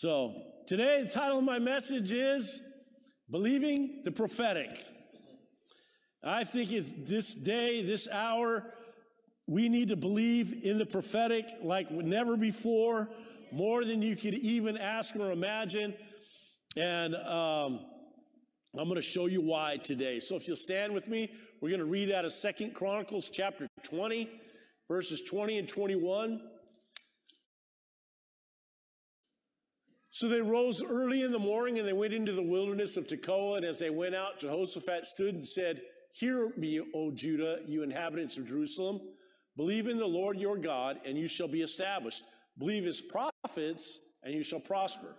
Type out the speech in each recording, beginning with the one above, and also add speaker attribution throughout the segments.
Speaker 1: So today, the title of my message is Believing the Prophetic. I think it's this day, this hour, we need to believe in the prophetic like never before, more than you could even ask or imagine. And um, I'm going to show you why today. So if you'll stand with me, we're going to read out of Second Chronicles chapter 20, verses 20 and 21. So they rose early in the morning and they went into the wilderness of Tekoa. And as they went out, Jehoshaphat stood and said, Hear me, O Judah, you inhabitants of Jerusalem. Believe in the Lord your God, and you shall be established. Believe his prophets, and you shall prosper.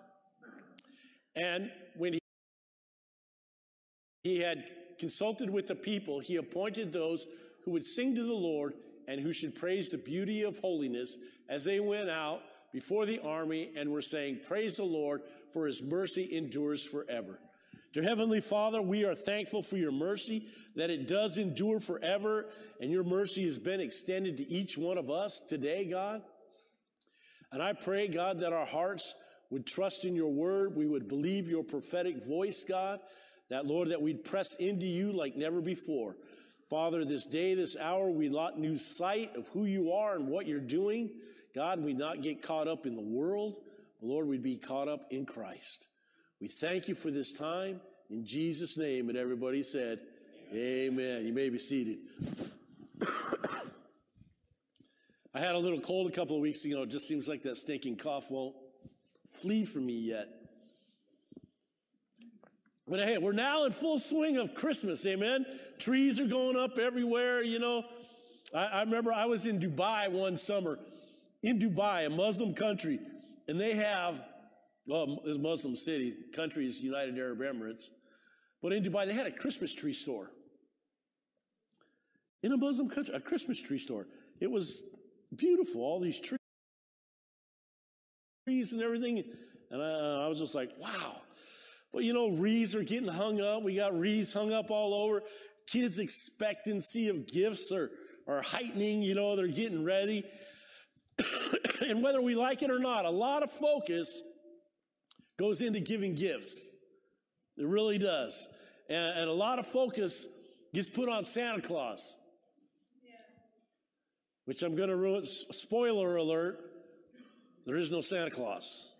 Speaker 1: And when he, had consulted with the people, he appointed those who would sing to the Lord and who should praise the beauty of holiness as they went out before the army and were saying, Praise the Lord, for his mercy endures forever. Dear Heavenly Father, we are thankful for your mercy, that it does endure forever, and your mercy has been extended to each one of us today, God. And I pray, God, that our hearts would trust in your word. We would believe your prophetic voice, God. That, Lord, that we'd press into you like never before. Father, this day, this hour, we not lose sight of who you are and what you're doing. God, we'd not get caught up in the world. Lord, we'd be caught up in Christ. We thank you for this time. In Jesus' name, and everybody said, Amen. Amen. You may be seated. I had a little cold a couple of weeks ago. It just seems like that stinking cough won't flee from me yet. But hey, we're now in full swing of Christmas, amen? Trees are going up everywhere, you know. I, I remember I was in Dubai one summer, in Dubai, a Muslim country, and they have, well, it's Muslim city, countries, United Arab Emirates, but in Dubai, they had a Christmas tree store. In a Muslim country, a Christmas tree store. It was beautiful, all these trees and everything. And I, I was just like, wow. But you know, wreaths are getting hung up. We got wreaths hung up all over. Kids' expectancy of gifts are, are heightening, you know, they're getting ready. and whether we like it or not, a lot of focus goes into giving gifts. It really does. And, and a lot of focus gets put on Santa Claus. Which I'm going to ruin. Spoiler alert there is no Santa Claus.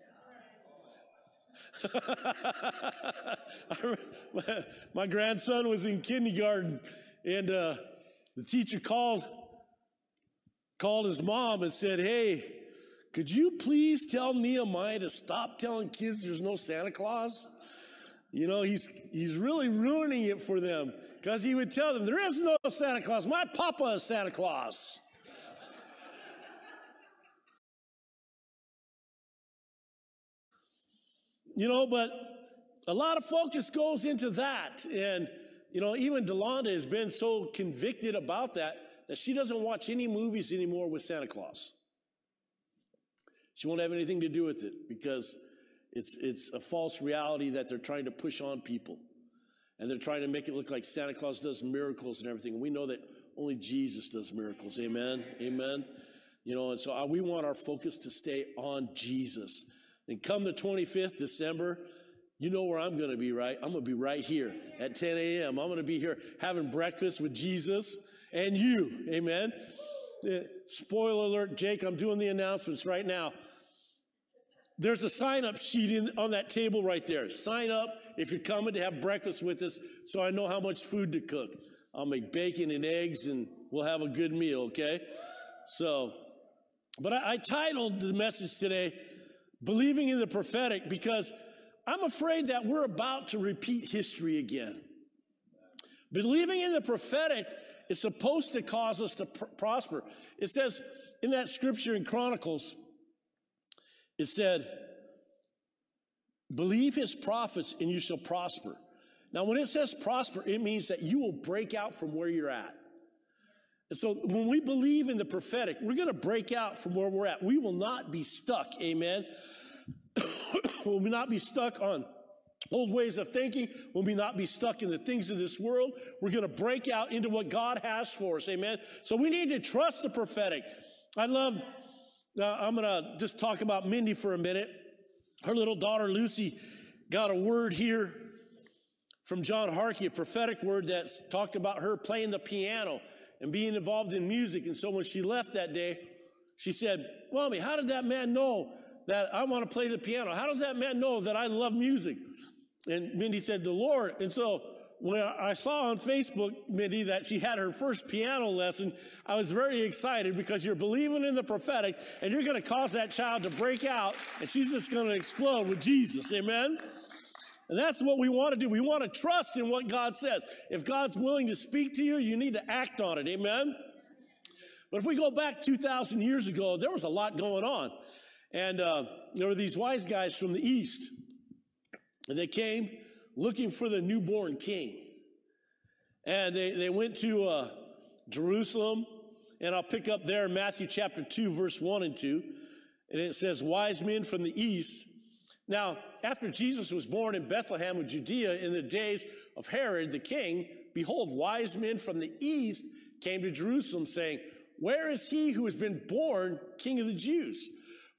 Speaker 1: my, my, grandson was in kindergarten, and uh, the teacher called called his mom and said, "Hey, could you please tell Nehemiah to stop telling kids there's no Santa Claus?" You know, he's he's really ruining it for them because he would tell them there is no Santa Claus. My papa is Santa Claus. You know, but a lot of focus goes into that. And, you know, even Delonda has been so convicted about that that she doesn't watch any movies anymore with Santa Claus. She won't have anything to do with it because it's, it's a false reality that they're trying to push on people. And they're trying to make it look like Santa Claus does miracles and everything. And we know that only Jesus does miracles. Amen. Amen. You know, and so uh, we want our focus to stay on Jesus. And come the 25th December, you know where I'm going to be, right? I'm going to be right here at 10 a.m. I'm going to be here having breakfast with Jesus and you. Amen. Uh, spoiler alert, Jake, I'm doing the announcements right now. There's a sign up sheet in, on that table right there. Sign up if you're coming to have breakfast with us so I know how much food to cook. I'll make bacon and eggs and we'll have a good meal, okay? So, but I, I titled the message today, believing in the prophetic because I'm afraid that we're about to repeat history again. Believing in the prophetic is supposed to cause us to pr- prosper. It says in that scripture in Chronicles, it said, believe his prophets and you shall prosper. Now, when it says prosper, it means that you will break out from where you're at. And so when we believe in the prophetic, we're going to break out from where we're at. We will not be stuck. Amen. We will not be stuck on old ways of thinking? Will we not be stuck in the things of this world? We're going to break out into what God has for us. Amen. So we need to trust the prophetic. I love, uh, I'm going to just talk about Mindy for a minute. her little daughter Lucy got a word here from John Harkey, a prophetic word that's talked about her playing the piano and being involved in music. And so when she left that day, she said, Mommy, how did that man know that I want to play the piano? How does that man know that I love music? And Mindy said, The Lord. And so when I saw on Facebook, Mindy, that she had her first piano lesson, I was very excited because you're believing in the prophetic and you're going to cause that child to break out and she's just going to explode with Jesus. Amen? And that's what we want to do. We want to trust in what God says. If God's willing to speak to you, you need to act on it. Amen? But if we go back 2,000 years ago, there was a lot going on. And uh, there were these wise guys from the east. And they came looking for the newborn king. And they, they went to uh, Jerusalem. And I'll pick up there in Matthew chapter 2, verse 1 and 2. And it says, Wise men from the east. Now, after Jesus was born in Bethlehem of Judea in the days of Herod the king, behold, wise men from the east came to Jerusalem saying, where is he who has been born king of the Jews?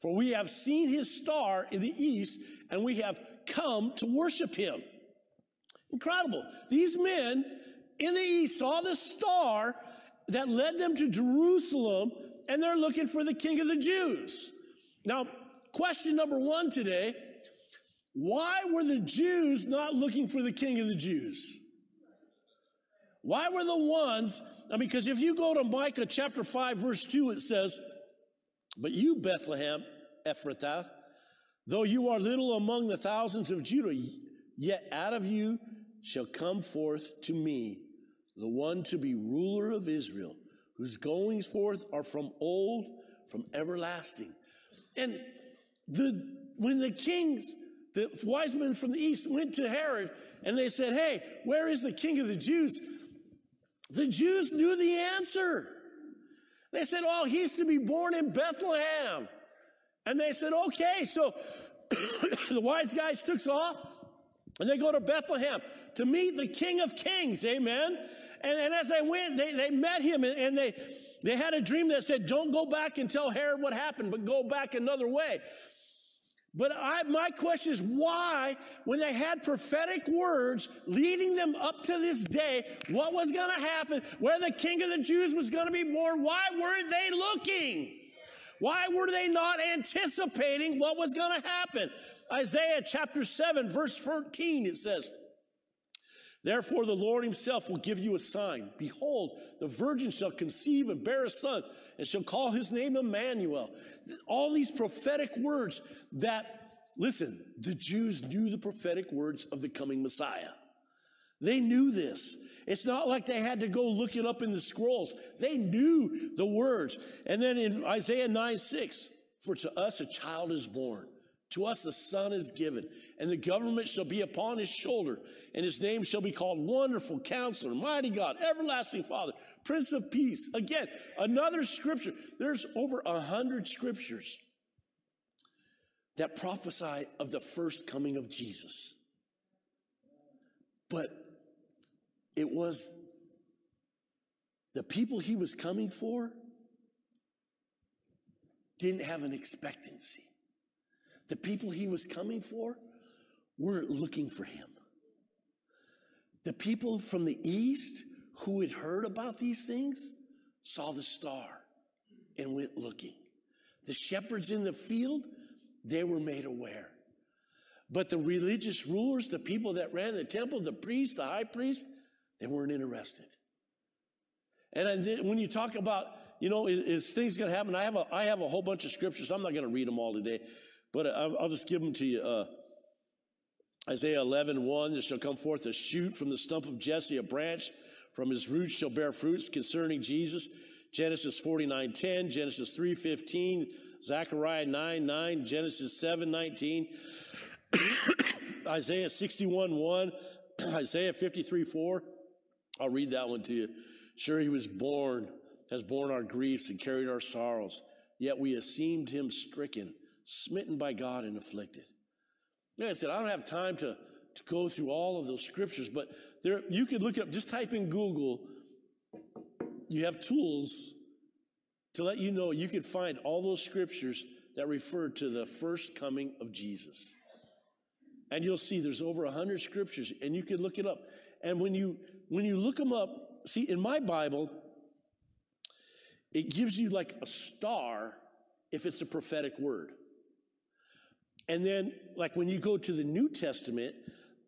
Speaker 1: For we have seen his star in the east and we have come to worship him. Incredible. These men in the east saw the star that led them to Jerusalem and they're looking for the king of the Jews. Now, question number one today. Why were the Jews not looking for the king of the Jews? Why were the ones I mean, because if you go to Micah chapter 5, verse 2, it says, But you, Bethlehem, Ephratah, though you are little among the thousands of Judah, yet out of you shall come forth to me the one to be ruler of Israel, whose goings forth are from old, from everlasting. And the, when the kings, the wise men from the east went to Herod and they said, Hey, where is the king of the Jews? The Jews knew the answer. They said, Oh, he's to be born in Bethlehem. And they said, Okay. So the wise guys took off and they go to Bethlehem to meet the King of Kings. Amen. And, and as they went, they, they met him and, and they, they had a dream that said, Don't go back and tell Herod what happened, but go back another way. But I, my question is why, when they had prophetic words leading them up to this day, what was going to happen, where the king of the Jews was going to be born, why weren't they looking? Why were they not anticipating what was going to happen? Isaiah chapter 7, verse 14, it says, Therefore, the Lord himself will give you a sign. Behold, the virgin shall conceive and bear a son, and shall call his name Emmanuel. All these prophetic words that, listen, the Jews knew the prophetic words of the coming Messiah. They knew this. It's not like they had to go look it up in the scrolls. They knew the words. And then in Isaiah 9 6, for to us a child is born. To us a son is given, and the government shall be upon his shoulder, and his name shall be called Wonderful Counselor, Mighty God, Everlasting Father, Prince of Peace. Again, another scripture. There's over a hundred scriptures that prophesy of the first coming of Jesus. But it was the people he was coming for didn't have an expectancy. The people he was coming for weren't looking for him. The people from the east who had heard about these things saw the star and went looking. The shepherds in the field, they were made aware. But the religious rulers, the people that ran the temple, the priests, the high priest, they weren't interested. And then when you talk about, you know, is, is things going to happen? I have a, I have a whole bunch of scriptures. I'm not going to read them all today. But I'll just give them to you. Uh, Isaiah 11, 1, there shall come forth a shoot from the stump of Jesse, a branch from his roots shall bear fruits concerning Jesus. Genesis 49, 10, Genesis 3, 15, Zechariah 9, 9, Genesis 7, 19, Isaiah 61, 1, Isaiah 53, 4. I'll read that one to you. Sure, he was born, has borne our griefs and carried our sorrows, yet we esteemed him stricken smitten by God and afflicted. Like I said, I don't have time to, to go through all of those scriptures, but there, you could look it up, just type in Google. You have tools to let you know you could find all those scriptures that refer to the first coming of Jesus. And you'll see there's over a hundred scriptures, and you can look it up. And when you when you look them up, see in my Bible, it gives you like a star if it's a prophetic word. And then, like when you go to the New Testament,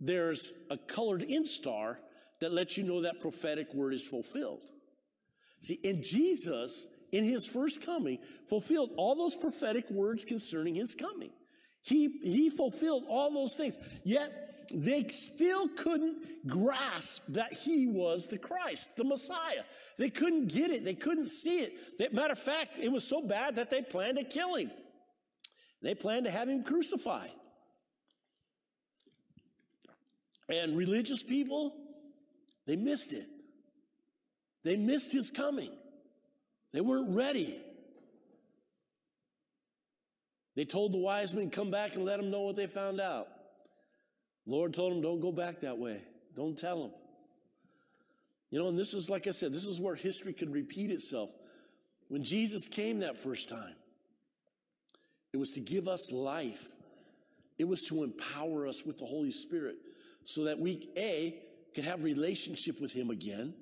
Speaker 1: there's a colored in star that lets you know that prophetic word is fulfilled. See, in Jesus, in his first coming, fulfilled all those prophetic words concerning his coming. He, he fulfilled all those things. Yet they still couldn't grasp that he was the Christ, the Messiah. They couldn't get it. They couldn't see it. Matter of fact, it was so bad that they planned to kill him. They planned to have him crucified. And religious people, they missed it. They missed his coming. They weren't ready. They told the wise men, come back and let them know what they found out. Lord told him, don't go back that way. Don't tell him. You know, and this is, like I said, this is where history could repeat itself. When Jesus came that first time, it was to give us life. It was to empower us with the Holy Spirit so that we, A, could have relationship with Him again.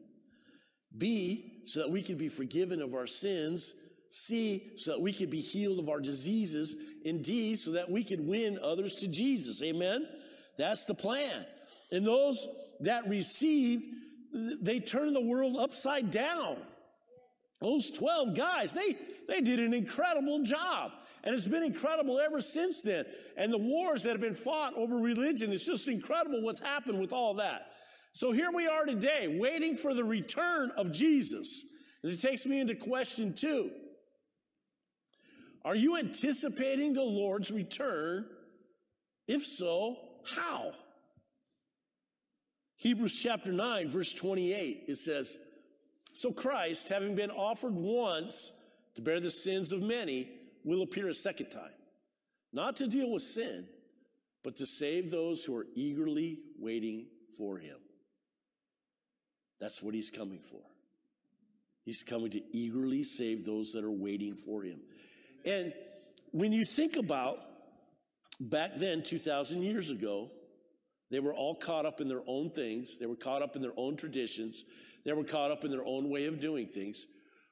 Speaker 1: B, so that we could be forgiven of our sins C, so that we could be healed of our diseases, and D, so that we could win others to Jesus. Amen? That's the plan. And those that received, they turned the world upside down. Those 12 guys, they, they did an incredible job. And it's been incredible ever since then. And the wars that have been fought over religion, it's just incredible what's happened with all that. So here we are today, waiting for the return of Jesus. And it takes me into question two. Are you anticipating the Lord's return? If so, how? Hebrews chapter 9, verse 28, it says, So Christ, having been offered once to bear the sins of many, will appear a second time, not to deal with sin, but to save those who are eagerly waiting for him. That's what he's coming for. He's coming to eagerly save those that are waiting for him. And when you think about back then, 2,000 years ago, they were all caught up in their own things. They were caught up in their own traditions. They were caught up in their own way of doing things.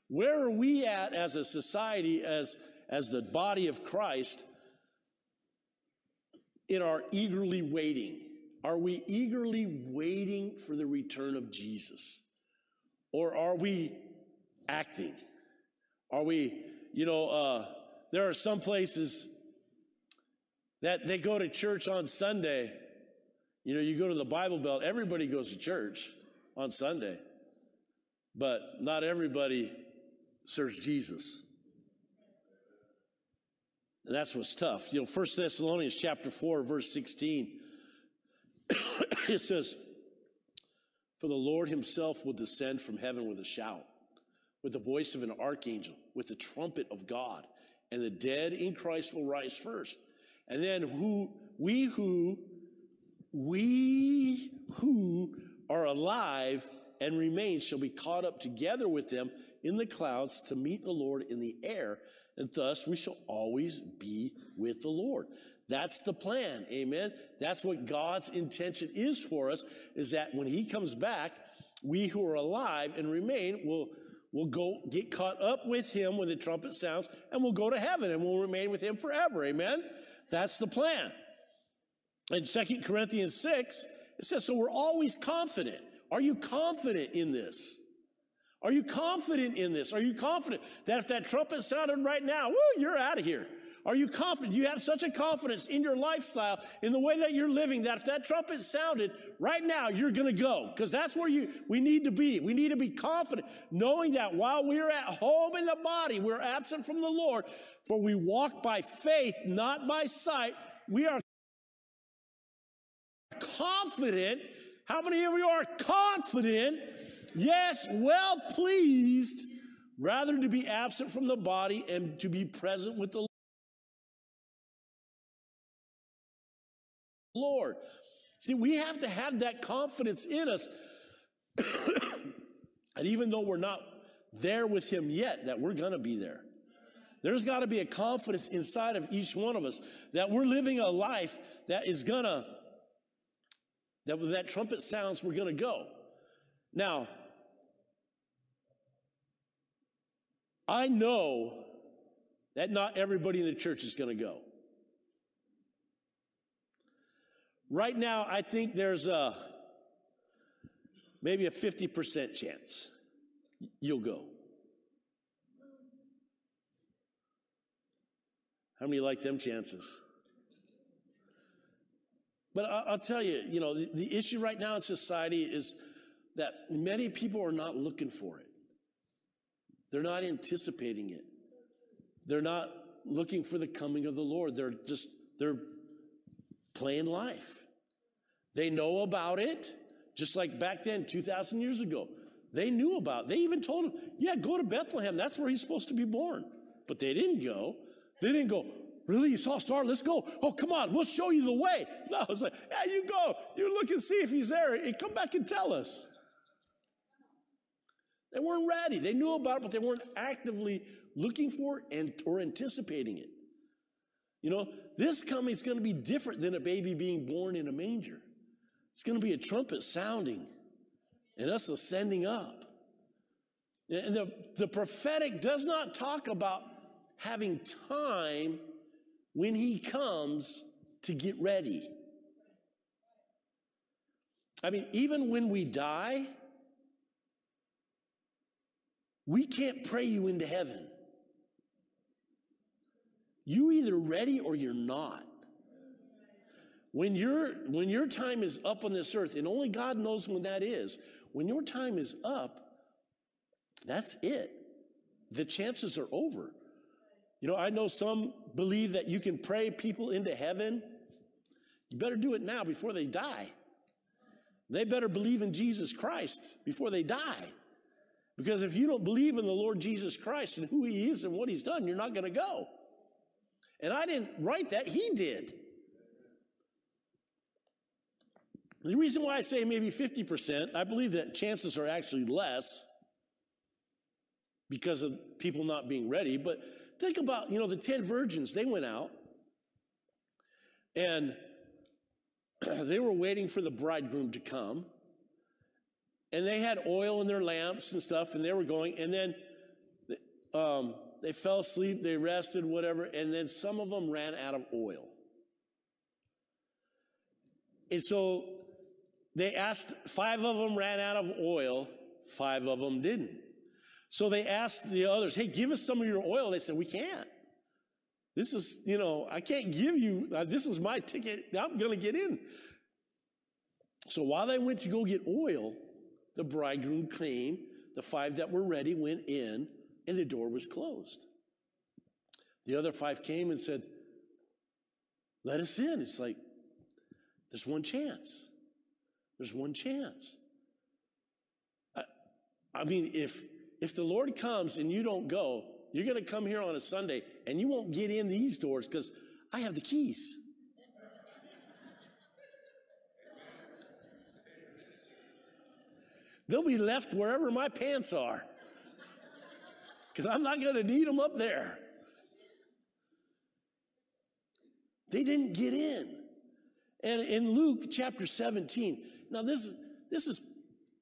Speaker 1: Where are we at as a society, as, as the body of Christ, in our eagerly waiting? Are we eagerly waiting for the return of Jesus? Or are we acting? Are we, you know, uh, there are some places that they go to church on Sunday. You know, you go to the Bible Belt, everybody goes to church on Sunday, but not everybody serves Jesus. And that's what's tough. You know, 1 Thessalonians chapter 4, verse 16, it says, For the Lord himself will descend from heaven with a shout, with the voice of an archangel, with the trumpet of God and the dead in Christ will rise first. And then who, we who, we who are alive and remain shall be caught up together with them in the clouds to meet the Lord in the air. And thus we shall always be with the Lord. That's the plan. Amen. That's what God's intention is for us is that when he comes back, we who are alive and remain will We'll go get caught up with him when the trumpet sounds and we'll go to heaven and we'll remain with him forever. Amen. That's the plan. In Second Corinthians 6, it says, so we're always confident. Are you confident in this? Are you confident in this? Are you confident that if that trumpet sounded right now, woo, you're out of here? Are you confident? You have such a confidence in your lifestyle, in the way that you're living, that if that trumpet sounded right now, you're going to go. Because that's where you, we need to be. We need to be confident, knowing that while we're at home in the body, we're absent from the Lord, for we walk by faith, not by sight. We are confident. How many of you are confident? Yes, well pleased, rather to be absent from the body and to be present with the Lord. See, we have to have that confidence in us. and even though we're not there with Him yet, that we're going to be there. There's got to be a confidence inside of each one of us that we're living a life that is gonna, that when that trumpet sounds, we're gonna go. Now, I know that not everybody in the church is gonna go. Right now, I think there's a maybe a 50% chance you'll go. How many like them chances? But I'll tell you, you know, the, issue right now in society is that many people are not looking for it. They're not anticipating it. They're not looking for the coming of the Lord. They're just, they're playing life. They know about it, just like back then, 2,000 years ago. They knew about it. They even told him, yeah, go to Bethlehem. That's where he's supposed to be born. But they didn't go. They didn't go, Really? You saw a star? Let's go. Oh, come on. We'll show you the way. No, it's like, yeah, you go. You look and see if he's there and come back and tell us. They weren't ready. They knew about it, but they weren't actively looking for it and, or anticipating it. You know, this coming is going to be different than a baby being born in a manger. It's going to be a trumpet sounding and us ascending up. And the, the prophetic does not talk about having time when he comes to get ready. I mean, even when we die, we can't pray you into heaven. You're either ready or you're not. When, your when your time is up on this earth, and only God knows when that is, when your time is up, that's it. The chances are over. You know, I know some believe that you can pray people into heaven. You better do it now before they die. They better believe in Jesus Christ before they die. Because if you don't believe in the Lord Jesus Christ and who he is and what he's done, you're not going to go. And I didn't write that, he did. The reason why I say maybe 50%, I believe that chances are actually less because of people not being ready, but Think about, you know, the 10 virgins, they went out and they were waiting for the bridegroom to come. And they had oil in their lamps and stuff, and they were going. And then um, they fell asleep, they rested, whatever. And then some of them ran out of oil. And so they asked, five of them ran out of oil, five of them didn't. So they asked the others, hey, give us some of your oil. They said, we can't. This is, you know, I can't give you, uh, this is my ticket. I'm going to get in. So while they went to go get oil, the bridegroom came. The five that were ready went in, and the door was closed. The other five came and said, Let us in. It's like, there's one chance. There's one chance. I, I mean, if if the Lord comes and you don't go, you're going to come here on a Sunday and you won't get in these doors because I have the keys. They'll be left wherever my pants are because I'm not going to need them up there. They didn't get in. And in Luke chapter 17, now this is, this is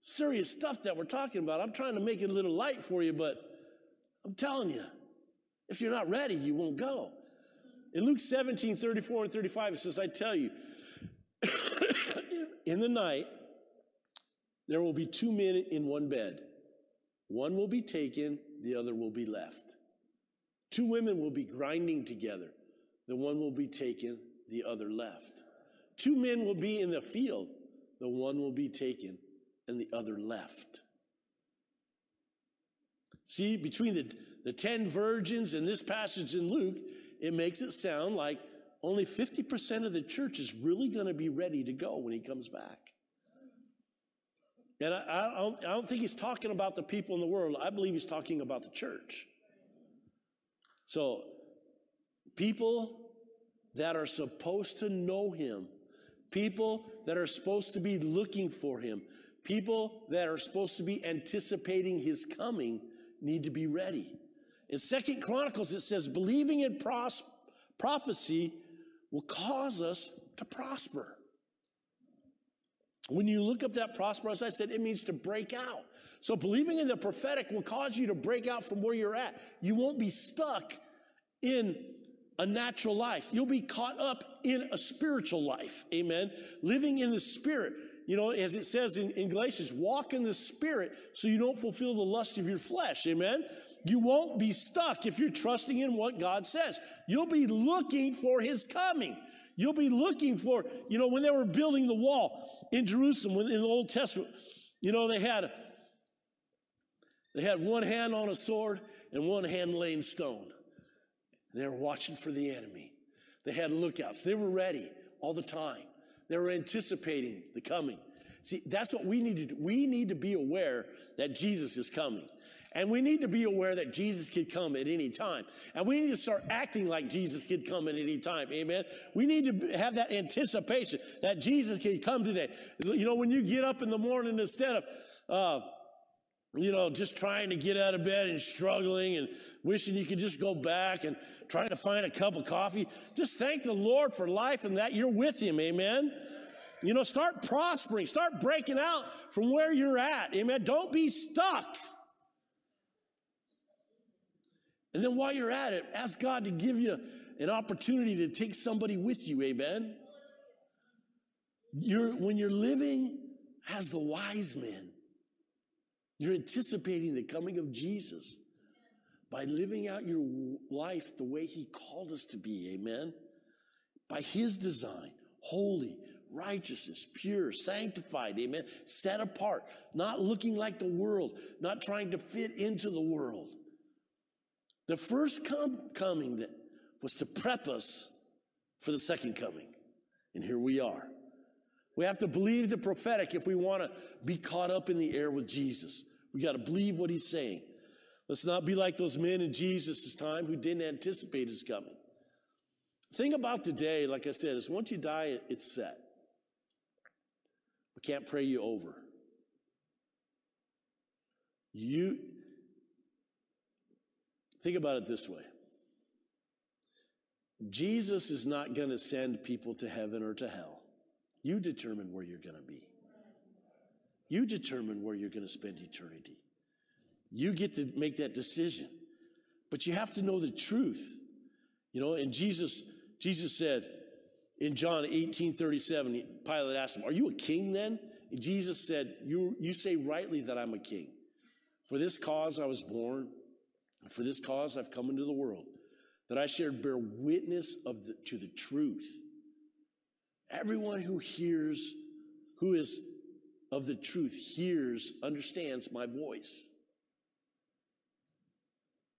Speaker 1: serious stuff that we're talking about. I'm trying to make it a little light for you, but I'm telling you, if you're not ready, you won't go. In Luke 17, 34 and 35, it says, I tell you, in the night, there will be two men in one bed. One will be taken, the other will be left. Two women will be grinding together. The one will be taken, the other left. Two men will be in the field. The one will be taken, and the other left. See, between the, the 10 virgins and this passage in Luke, it makes it sound like only 50% of the church is really going to be ready to go when he comes back. And I, I, don't, I don't think he's talking about the people in the world. I believe he's talking about the church. So, people that are supposed to know him, people that are supposed to be looking for him, People that are supposed to be anticipating his coming need to be ready. In Second Chronicles, it says, believing in pros- prophecy will cause us to prosper. When you look up that prosper, as I said, it means to break out. So believing in the prophetic will cause you to break out from where you're at. You won't be stuck in a natural life. You'll be caught up in a spiritual life. Amen. Living in the spirit. You know, as it says in, in Galatians, walk in the spirit so you don't fulfill the lust of your flesh. Amen. You won't be stuck if you're trusting in what God says. You'll be looking for his coming. You'll be looking for, you know, when they were building the wall in Jerusalem, in the Old Testament, you know, they had, they had one hand on a sword and one hand laying stone. They were watching for the enemy. They had lookouts. They were ready all the time. They were anticipating the coming. See, that's what we need to do. We need to be aware that Jesus is coming. And we need to be aware that Jesus could come at any time. And we need to start acting like Jesus could come at any time. Amen. We need to have that anticipation that Jesus can come today. You know, when you get up in the morning, instead of, uh, you know, just trying to get out of bed and struggling and wishing you could just go back and trying to find a cup of coffee. Just thank the Lord for life and that you're with Him. Amen. You know, start prospering, start breaking out from where you're at. Amen. Don't be stuck. And then while you're at it, ask God to give you an opportunity to take somebody with you. Amen. You're, when you're living as the wise men, you're anticipating the coming of Jesus by living out your life the way he called us to be. Amen. By his design, holy, righteousness, pure, sanctified. Amen. Set apart, not looking like the world, not trying to fit into the world. The first com- coming that was to prep us for the second coming. And here we are. We have to believe the prophetic if we want to be caught up in the air with Jesus. We got to believe what he's saying. Let's not be like those men in Jesus' time who didn't anticipate his coming. The thing about today, like I said, is once you die, it's set. We can't pray you over. You think about it this way. Jesus is not going to send people to heaven or to hell. You determine where you're going to be. You determine where you're going to spend eternity. You get to make that decision. But you have to know the truth. You know, and Jesus, Jesus said in John 18, 37, Pilate asked him, Are you a king then? And Jesus said, you, you say rightly that I'm a king. For this cause I was born, and for this cause I've come into the world, that I should bear witness of the, to the truth. Everyone who hears, who is of the truth, hears, understands my voice.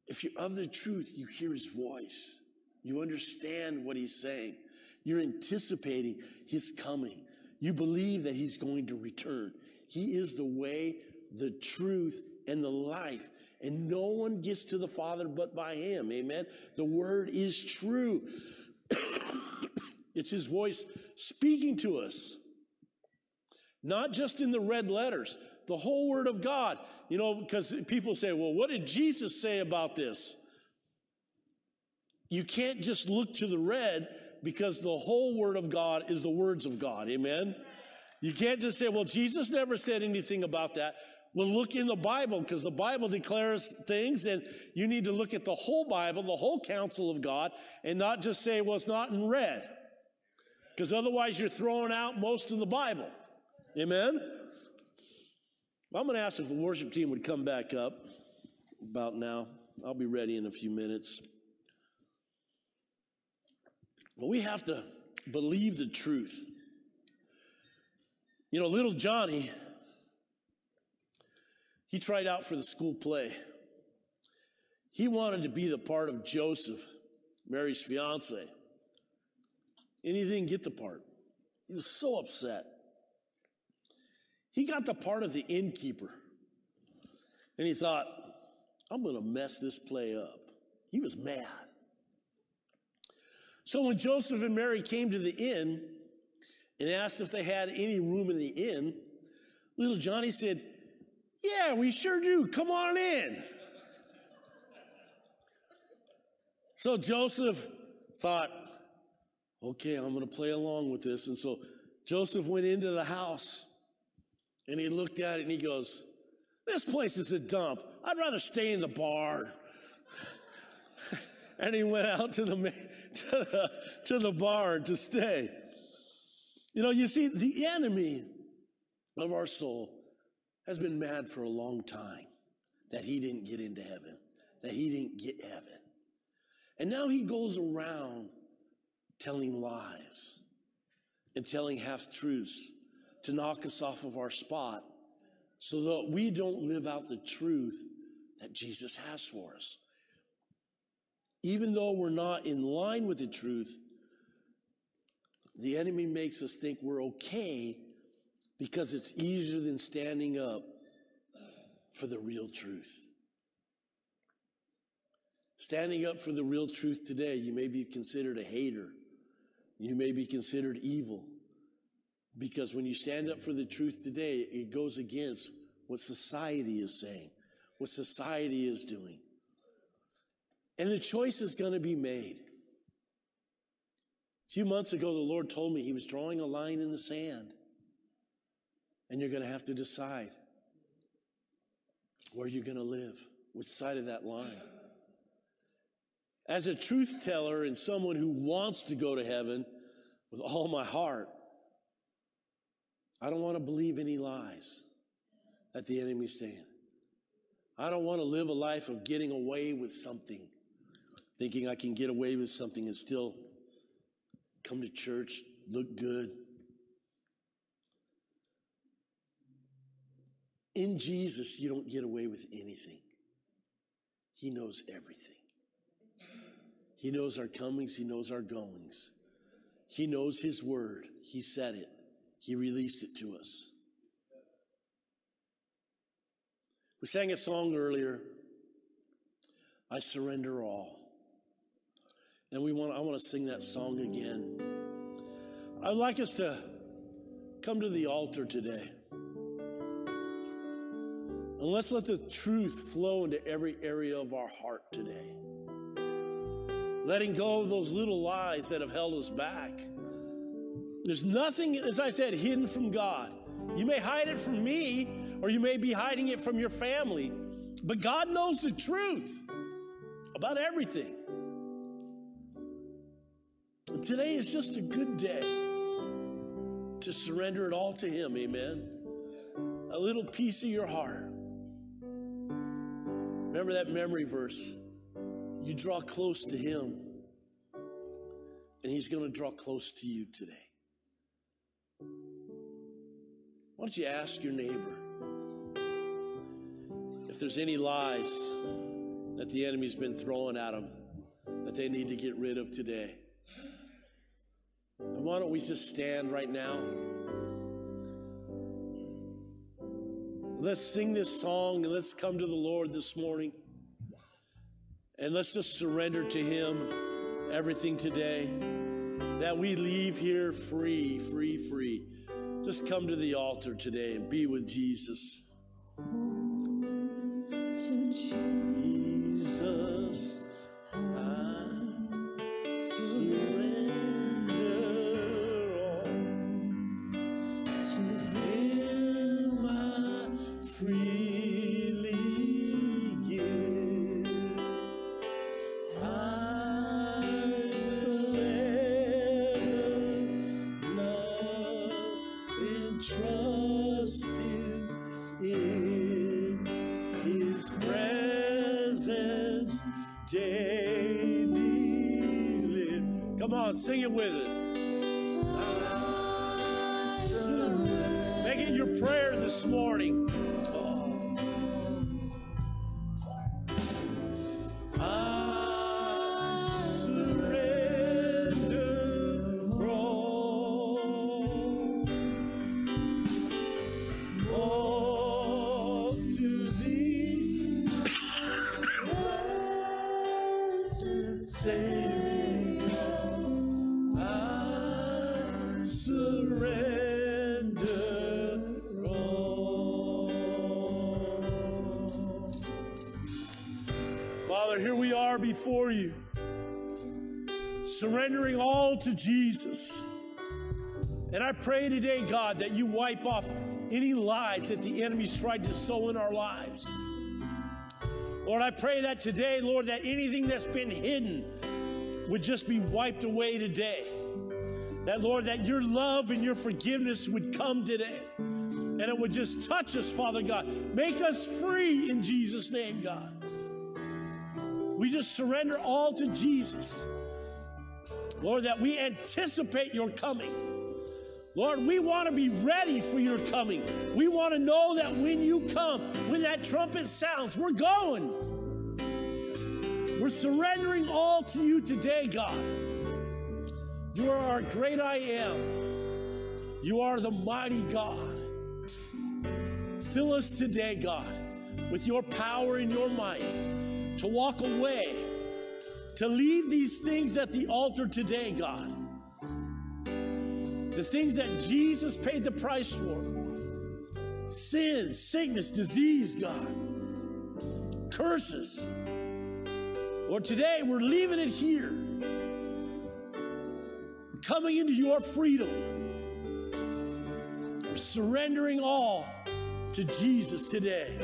Speaker 1: If you're of the truth, you hear his voice. You understand what he's saying. You're anticipating his coming. You believe that he's going to return. He is the way, the truth, and the life. And no one gets to the Father but by him. Amen. The word is true. it's his voice speaking to us. Not just in the red letters, the whole word of God. You know, because people say, well, what did Jesus say about this? You can't just look to the red because the whole word of God is the words of God. Amen. You can't just say, well, Jesus never said anything about that. Well, look in the Bible because the Bible declares things and you need to look at the whole Bible, the whole counsel of God and not just say, well, it's not in red. Because otherwise you're throwing out most of the Bible. Amen? Well, I'm going to ask if the worship team would come back up about now. I'll be ready in a few minutes. But we have to believe the truth. You know, little Johnny, he tried out for the school play. He wanted to be the part of Joseph, Mary's fiance. And he didn't get the part. He was so upset. He got the part of the innkeeper. And he thought, I'm going to mess this play up. He was mad. So when Joseph and Mary came to the inn and asked if they had any room in the inn, little Johnny said, Yeah, we sure do. Come on in. So Joseph thought, okay, I'm going to play along with this. And so Joseph went into the house and he looked at it and he goes, This place is a dump. I'd rather stay in the barn. and he went out to the, to the, to the to stay. You know, you see, the enemy of our soul has been mad for a long time that he didn't get into heaven, that he didn't get heaven. And now he goes around telling lies and telling half truths to knock us off of our spot so that we don't live out the truth that Jesus has for us. Even though we're not in line with the truth, the enemy makes us think we're okay because it's easier than standing up for the real truth. Standing up for the real truth today, you may be considered a hater. You may be considered evil. Because when you stand up for the truth today, it goes against what society is saying, what society is doing. And the choice is going to be made. A few months ago, the Lord told me He was drawing a line in the sand. And you're going to have to decide where you're going to live, which side of that line. As a truth teller and someone who wants to go to heaven with all my heart, I don't want to believe any lies that the enemy's saying. I don't want to live a life of getting away with something, thinking I can get away with something and still come to church, look good. In Jesus, you don't get away with anything. He knows everything. He knows our comings, He knows our goings. He knows His word. He said it, He released it to us. We sang a song earlier, I surrender all. And we want I want to sing that song again. I'd like us to come to the altar today. And let's let the truth flow into every area of our heart today letting go of those little lies that have held us back. There's nothing, as I said, hidden from God. You may hide it from me, or you may be hiding it from your family, but God knows the truth about everything. Today is just a good day to surrender it all to Him, amen. A little piece of your heart. Remember that memory verse you draw close to Him, and He's going to draw close to you today. Why don't you ask your neighbor if there's any lies that the enemy's been throwing at them that they need to get rid of today? And why don't we just stand right now? Let's sing this song and let's come to the Lord this morning. And let's just surrender to Him everything today. That we leave here free, free, free. Just come to the altar today and be with Jesus. Jesus. Before you. surrendering all to Jesus. And I pray today, God, that you wipe off any lies that the enemy's tried to sow in our lives. Lord, I pray that today, Lord, that anything that's been hidden would just be wiped away today. That, Lord, that your love and your forgiveness would come today. And it would just touch us, Father God. Make us free in Jesus' name, God. We just surrender all to Jesus. Lord, that we anticipate your coming. Lord, we want to be ready for your coming. We want to know that when you come, when that trumpet sounds, we're going. We're surrendering all to you today, God. You are our great I am. You are the mighty God. Fill us today, God, with your power and your might to walk away, to leave these things at the altar today, God the things that Jesus paid the price for sin, sickness, disease, God, curses. Lord, today we're leaving it here, coming into your freedom. We're surrendering all to Jesus today.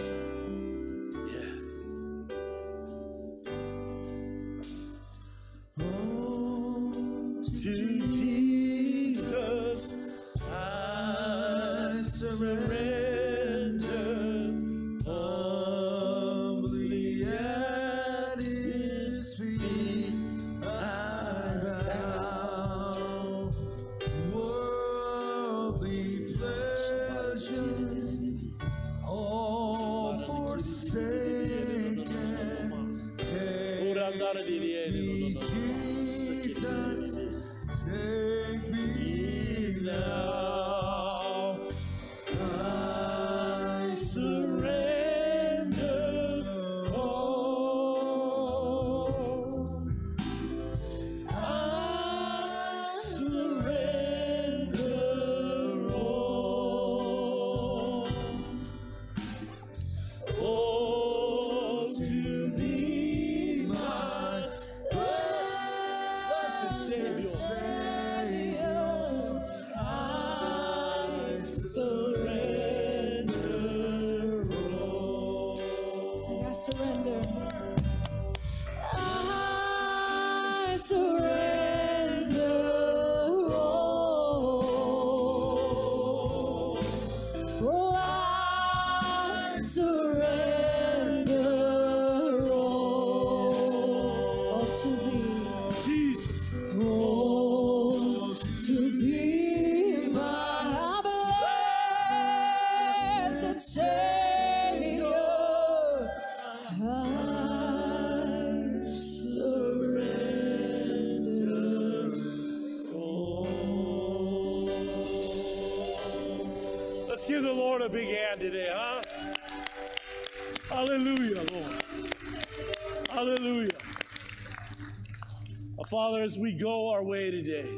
Speaker 1: As we go our way today,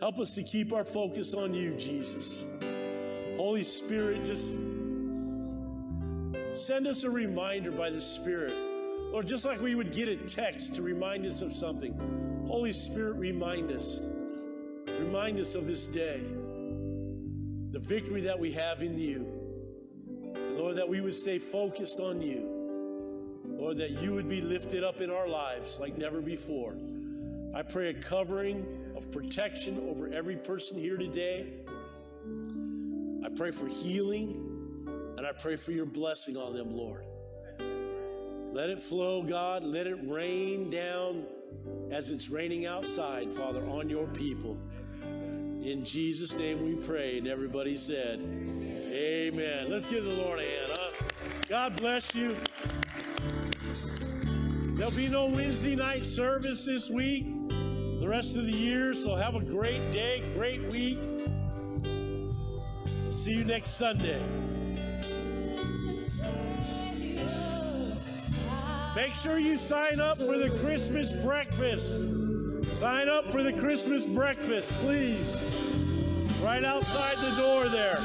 Speaker 1: help us to keep our focus on you, Jesus. Holy Spirit, just send us a reminder by the Spirit. Or just like we would get a text to remind us of something. Holy Spirit, remind us. Remind us of this day, the victory that we have in you. Lord, that we would stay focused on you. Lord, that you would be lifted up in our lives like never before. I pray a covering of protection over every person here today. I pray for healing and I pray for your blessing on them, Lord. Let it flow, God. Let it rain down as it's raining outside, Father, on your people. In Jesus' name we pray. And everybody said, Amen. Let's give the Lord a hand, huh? God bless you. There'll be no Wednesday night service this week the rest of the year. So have a great day, great week. See you next Sunday. Make sure you sign up for the Christmas breakfast. Sign up for the Christmas breakfast, please. Right outside the door there.